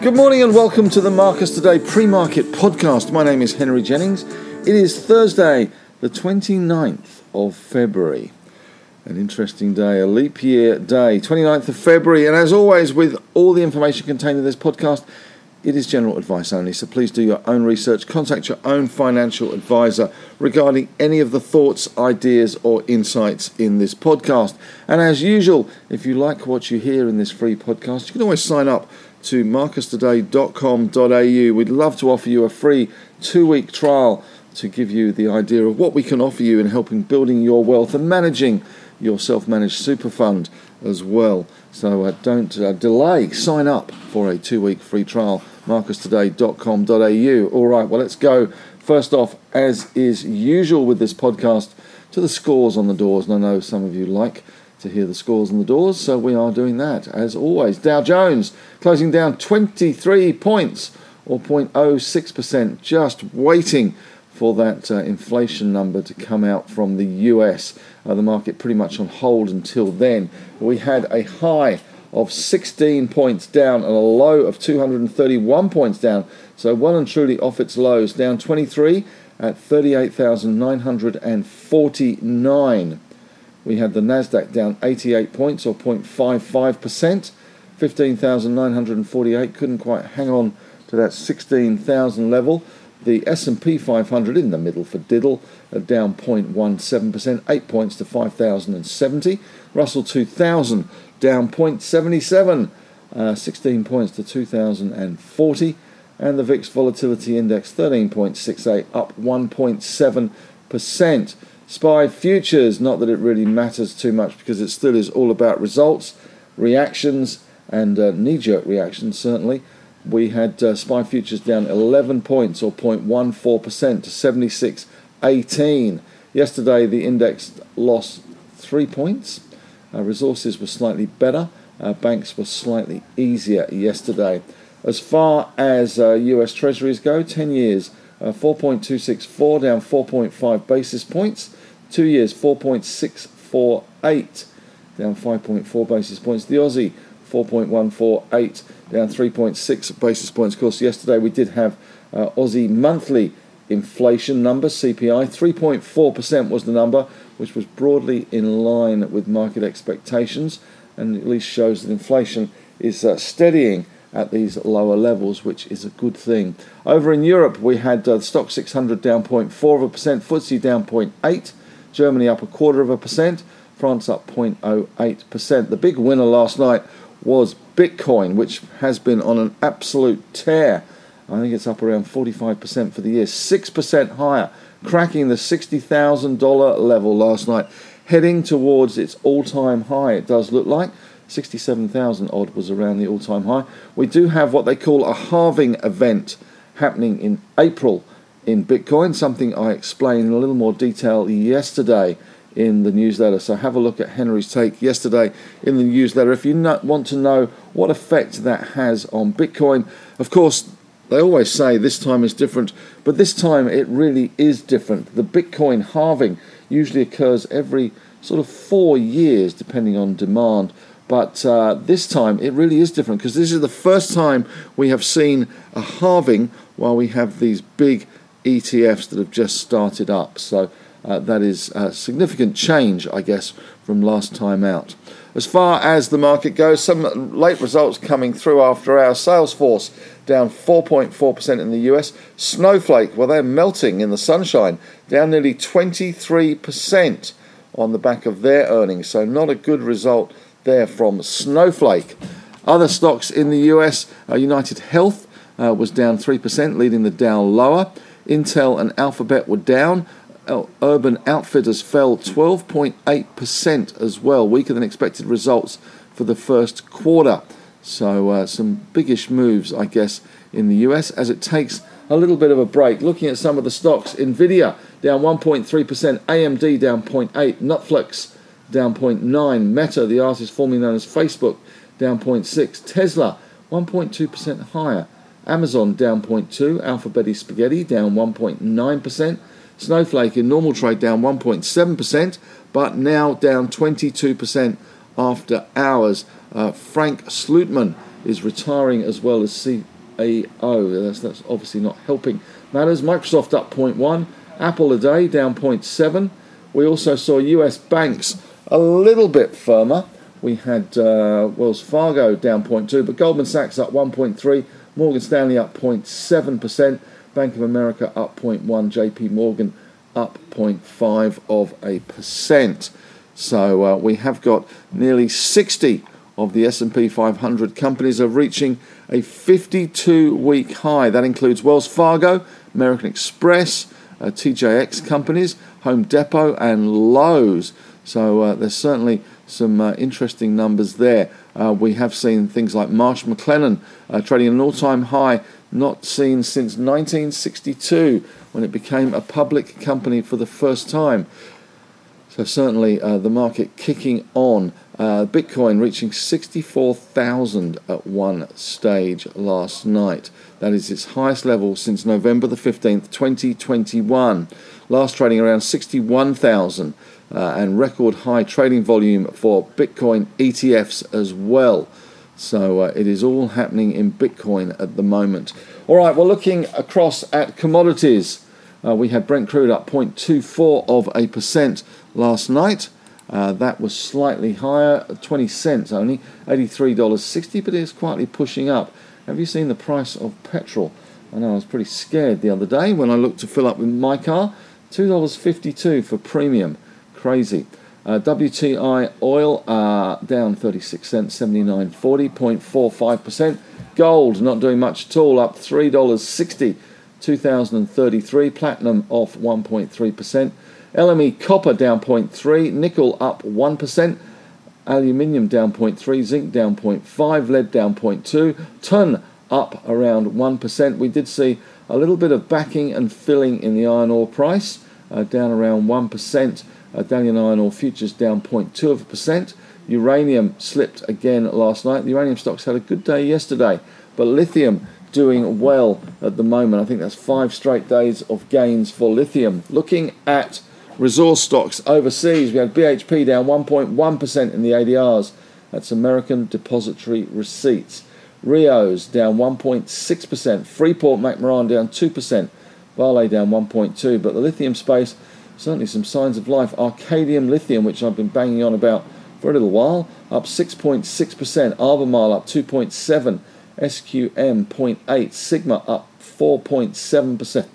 Good morning and welcome to the Marcus Today pre market podcast. My name is Henry Jennings. It is Thursday, the 29th of February. An interesting day, a leap year day, 29th of February. And as always, with all the information contained in this podcast, it is general advice only, so please do your own research. Contact your own financial advisor regarding any of the thoughts, ideas, or insights in this podcast. And as usual, if you like what you hear in this free podcast, you can always sign up to marcustoday.com.au. We'd love to offer you a free two week trial to give you the idea of what we can offer you in helping building your wealth and managing your self managed super fund as well. So uh, don't uh, delay, sign up for a two week free trial. marcustoday.com.au. All right, well, let's go. First off, as is usual with this podcast, to the scores on the doors. And I know some of you like to hear the scores on the doors, so we are doing that as always. Dow Jones closing down 23 points or 0.06%, just waiting for that uh, inflation number to come out from the US. Uh, the market pretty much on hold until then. We had a high of 16 points down and a low of 231 points down. So well and truly off its lows, down 23 at 38,949. We had the Nasdaq down 88 points or 0.55%, 15,948. Couldn't quite hang on to that 16,000 level. The S&P 500 in the middle for diddle, uh, down 0.17%, 8 points to 5,070. Russell 2000 down 0.77, uh, 16 points to 2,040. And the VIX Volatility Index 13.68, up 1.7%. SPI futures, not that it really matters too much because it still is all about results, reactions, and uh, knee jerk reactions, certainly we had uh, SPI futures down 11 points or 0.14% to 76.18. Yesterday, the index lost three points. Uh, resources were slightly better. Uh, banks were slightly easier yesterday. As far as US uh, Treasuries go, 10 years uh, 4.264 down 4.5 basis points. Two years 4.648 down 5.4 basis points. The Aussie 4.148 down 3.6 basis points. Of course, yesterday we did have uh, Aussie monthly inflation number, CPI. 3.4% was the number, which was broadly in line with market expectations and at least shows that inflation is uh, steadying at these lower levels, which is a good thing. Over in Europe, we had uh, the Stoxx 600 down 0.4 of a percent, FTSE down 0.8, Germany up a quarter of a percent, France up 0.08%. The big winner last night was Bitcoin, which has been on an absolute tear. I think it's up around 45% for the year, 6% higher, cracking the $60,000 level last night, heading towards its all time high, it does look like. 67,000 odd was around the all time high. We do have what they call a halving event happening in April in Bitcoin, something I explained in a little more detail yesterday in the newsletter. So have a look at Henry's take yesterday in the newsletter if you want to know what effect that has on Bitcoin. Of course, they always say this time is different, but this time it really is different. The Bitcoin halving usually occurs every sort of four years, depending on demand. But uh, this time it really is different because this is the first time we have seen a halving while we have these big ETFs that have just started up. So uh, that is a significant change, I guess, from last time out. As far as the market goes, some late results coming through after our Salesforce down 4.4% in the US. Snowflake, well, they're melting in the sunshine, down nearly 23% on the back of their earnings. So, not a good result there from Snowflake. Other stocks in the US, uh, United Health uh, was down 3%, leading the Dow lower. Intel and Alphabet were down. Urban Outfitters fell 12.8% as well, weaker than expected results for the first quarter. So, uh, some biggish moves, I guess, in the US as it takes a little bit of a break. Looking at some of the stocks, Nvidia down 1.3%, AMD down 0.8%, Netflix down 0.9%, Meta, the artist formerly known as Facebook, down 0.6%, Tesla 1.2% higher, Amazon down 0.2, Alphabet Spaghetti down 1.9%. Snowflake in normal trade down 1.7%, but now down 22% after hours. Uh, Frank Slootman is retiring as well as CEO. That's, that's obviously not helping matters. Microsoft up 0.1, Apple a day down 0.7. We also saw US banks a little bit firmer. We had uh, Wells Fargo down 0.2, but Goldman Sachs up 1.3, Morgan Stanley up 0.7%, Bank of America up 0.1, JP Morgan up 0.5 of a percent. So uh, we have got nearly 60 of the S&P 500 companies are reaching a 52-week high. That includes Wells Fargo, American Express, uh, TJX companies, Home Depot, and Lowe's. So uh, there's certainly some uh, interesting numbers there. Uh, we have seen things like Marsh McLennan uh, trading an all-time high not seen since 1962 when it became a public company for the first time. So certainly uh, the market kicking on. Uh, Bitcoin reaching 64,000 at one stage last night. That is its highest level since November the 15th, 2021. Last trading around 61,000 uh, and record high trading volume for Bitcoin ETFs as well. So uh, it is all happening in Bitcoin at the moment. All right, we're looking across at commodities. Uh, we had Brent crude up 0.24 of a percent last night. Uh, that was slightly higher, 20 cents only, $83.60, but it's quietly pushing up. Have you seen the price of petrol? I know I was pretty scared the other day when I looked to fill up with my car. $2.52 for premium. Crazy. Uh, WTI oil uh, down 36 cents, 79.40, 0.45%. Gold not doing much at all, up $3.60, 2033. Platinum off 1.3%. LME copper down 0.3, nickel up 1%, aluminium down 0.3, zinc down 0.5, lead down 0.2, tin up around 1%. We did see a little bit of backing and filling in the iron ore price, uh, down around 1%. Uh, Dalian iron ore futures down 0.2 of a percent. Uranium slipped again last night. The uranium stocks had a good day yesterday, but lithium doing well at the moment. I think that's five straight days of gains for lithium. Looking at resource stocks overseas, we had BHP down 1.1% in the ADRs. That's American Depository Receipts. Rio's down 1.6%. Freeport McMoran down 2%. Vale down 1.2. But the lithium space, certainly some signs of life. Arcadium Lithium, which I've been banging on about for a little while, up 6.6%. Albemarle up 2.7%. SQM 0.8%. Sigma up 4.7%.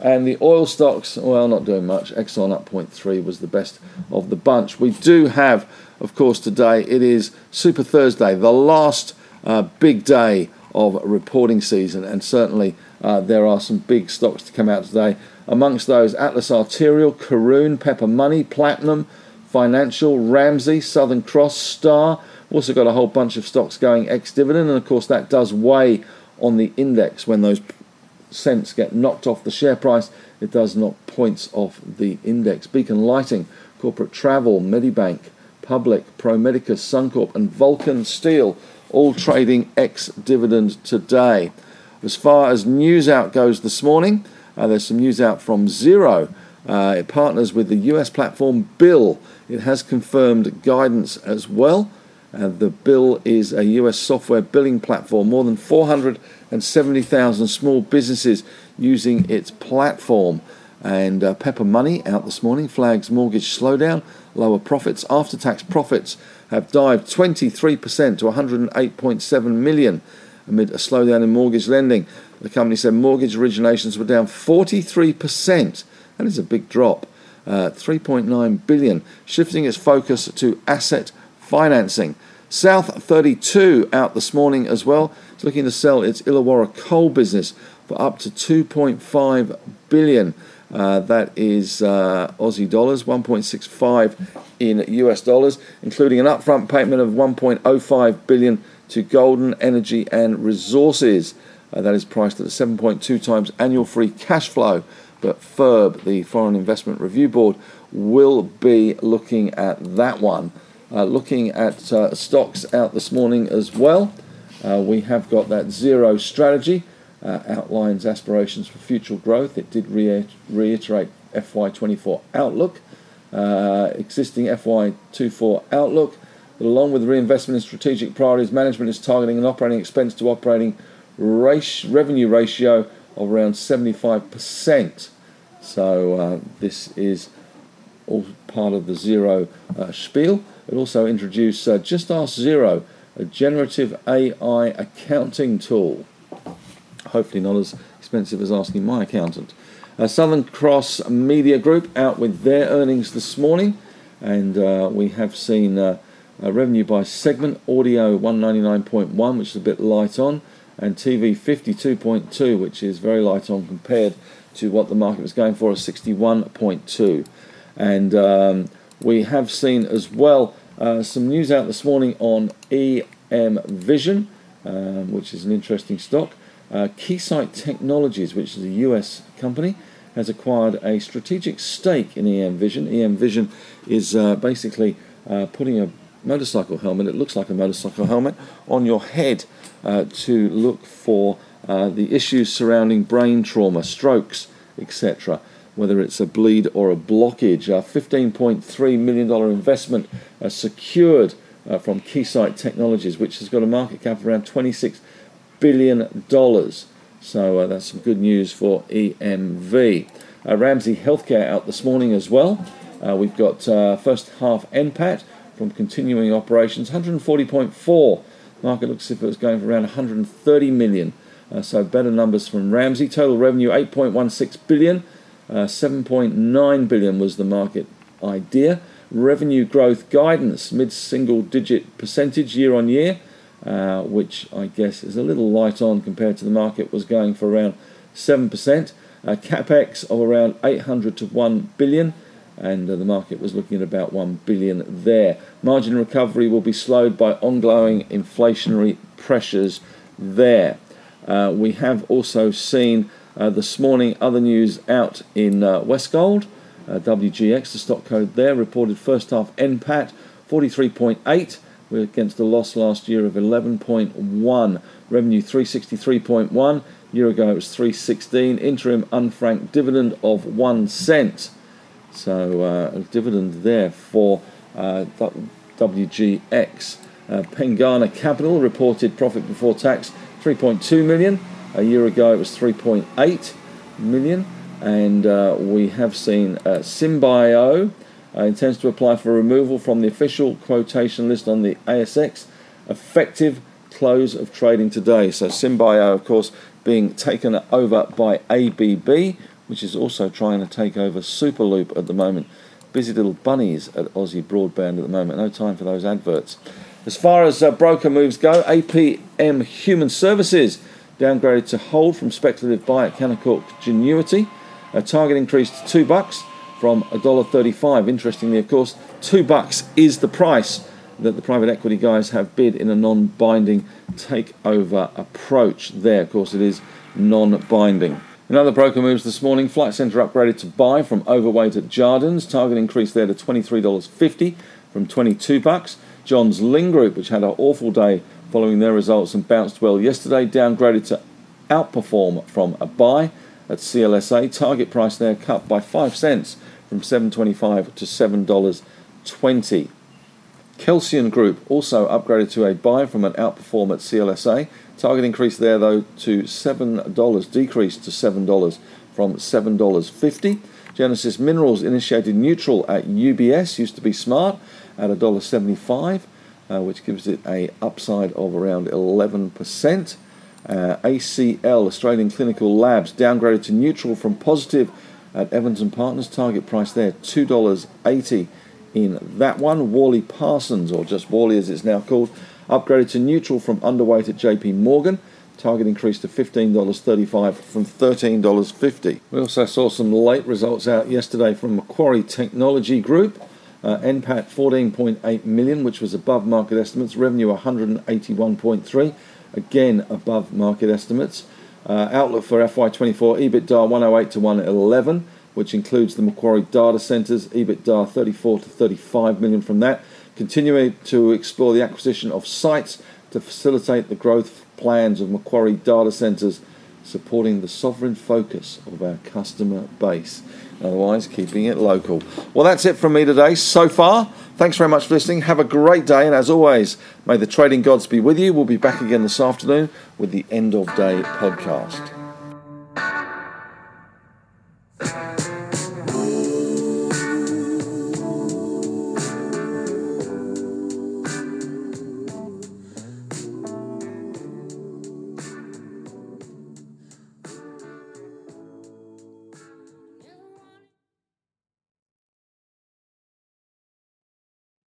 And the oil stocks, well, not doing much. Exxon up 0.3% was the best of the bunch. We do have, of course, today it is Super Thursday, the last uh, big day of reporting season, and certainly uh, there are some big stocks to come out today. Amongst those, Atlas Arterial, Karoon, Pepper Money, Platinum, Financial, Ramsay, Southern Cross, Star. Also got a whole bunch of stocks going ex dividend, and of course that does weigh on the index when those cents get knocked off the share price, it does knock points off the index. Beacon Lighting, Corporate Travel, Medibank, Public, ProMedicus, Suncorp, and Vulcan Steel all trading ex dividend today. As far as news out goes this morning, uh, there's some news out from Xero. Uh, it partners with the US platform Bill. It has confirmed guidance as well. Uh, the Bill is a US software billing platform. More than 470,000 small businesses using its platform. And uh, Pepper Money out this morning flags mortgage slowdown, lower profits. After tax profits have dived 23% to 108.7 million amid a slowdown in mortgage lending. The company said mortgage originations were down 43%. That is a big drop. Uh, 3.9 billion, shifting its focus to asset financing. South 32 out this morning as well. It's looking to sell its Illawarra coal business for up to 2.5 billion. Uh, that is uh, Aussie dollars, 1.65 in US dollars, including an upfront payment of 1.05 billion to Golden Energy and Resources. Uh, that is priced at a 7.2 times annual free cash flow. But FIRB, the Foreign Investment Review Board, will be looking at that one. Uh, looking at uh, stocks out this morning as well, uh, we have got that Xero strategy. uh, outlines aspirations for future growth. It did re- reiterate FY24 outlook, uh, existing FY24 outlook. Along with reinvestment in strategic priorities, management is targeting an operating expense to operating revenue ratio of around 75%. So uh, this is all part of the Xero uh, spiel. It also introduced uh, Just Ask Xero, a generative AI accounting tool. Hopefully, not as expensive as asking my accountant. Uh, Southern Cross Media Group out with their earnings this morning, and uh, we have seen uh, revenue by segment audio 199.1, which is a bit light on, and TV 52.2, which is very light on compared to what the market was going for, a 61.2. And um, we have seen as well uh, some news out this morning on EM Vision, um, which is an interesting stock. Uh, Keysight Technologies, which is a US company, has acquired a strategic stake in EM Vision. EM Vision is uh, basically uh, putting a motorcycle helmet, it looks like a motorcycle helmet, on your head uh, to look for uh, the issues surrounding brain trauma, strokes, etc whether it's a bleed or a blockage. A $15.3 million investment uh, secured uh, from Keysight Technologies, which has got a market cap of around $26 billion. So uh, that's some good news for EMV. Uh, Ramsay Healthcare out this morning as well. We've got first half NPAT from continuing operations, 140.4. Market looks as if it was going for around 130 million. so better numbers from Ramsay. Total revenue 8.16 billion. Uh, 7.9 billion was the market idea. Revenue growth guidance, mid-single digit percentage year on year, uh, which I guess is a little light on compared to the market was going for around 7%. Uh, capex of around 800 to 1 billion, and uh, the market was looking at about 1 billion there. Margin recovery will be slowed by ongoing inflationary pressures there. Uh, we have also seen uh, this morning, other news out in uh, Westgold. Uh, WGX, the stock code there, reported first half NPAT 43.8 against a loss last year of 11.1. Revenue 363.1. Year ago it was 316. Interim unfranked dividend of one cent. So uh, a dividend there for uh, WGX. Uh, Pengana Capital reported profit before tax 3.2 million. A year ago it was 3.8 million, and we have seen Symbio intends to apply for removal from the official quotation list on the ASX, effective close of trading today. So Symbio, of course, being taken over by ABB, which is also trying to take over Superloop at the moment. Busy little bunnies at Aussie Broadband at the moment. No time for those adverts. As far as uh, broker moves go, APM Human Services downgraded to hold from speculative buy at Canaccord Genuity. A target increased to two bucks from $1.35. Interestingly, of course, two bucks is the price that the private equity guys have bid in a non-binding takeover approach. There, of course, it is non-binding. Another broker moves this morning. Flight Centre upgraded to buy from overweight at Jarden's. Target increased there to $23.50 from 22 bucks. Johns Lyng Group, which had an awful day following their results and bounced well yesterday, downgraded to outperform from a buy at CLSA. Target price there cut by 5 cents from 7.25 to $7.20. Kelsian Group also upgraded to a buy from an outperform at CLSA. Target increase there though to $7, decreased to $7 from $7.50. Genesis Minerals initiated neutral at UBS, used to be smart, at $1.75 uh, which gives it a upside of around 11%. Uh, ACL, Australian Clinical Labs, downgraded to neutral from positive at Evans and Partners. Target price there $2.80 in that one. Worley Parsons, or just Worley as it's now called, upgraded to neutral from underweight at JP Morgan. Target increased to $15.35 from $13.50. We also saw some late results out yesterday from Macquarie Technology Group. Uh, NPAT 14.8 million, which was above market estimates. Revenue 181.3, again above market estimates. Uh, outlook for FY24 EBITDA 108 to 111, which includes the Macquarie data centres. EBITDA 34 to 35 million from that. Continuing to explore the acquisition of sites to facilitate the growth plans of Macquarie data centres supporting the sovereign focus of our customer base. Otherwise, keeping it local. Well, that's it from me today so far. Thanks very much for listening. Have a great day, and as always, may the trading gods be with you. We'll be back again this afternoon with the End of Day podcast.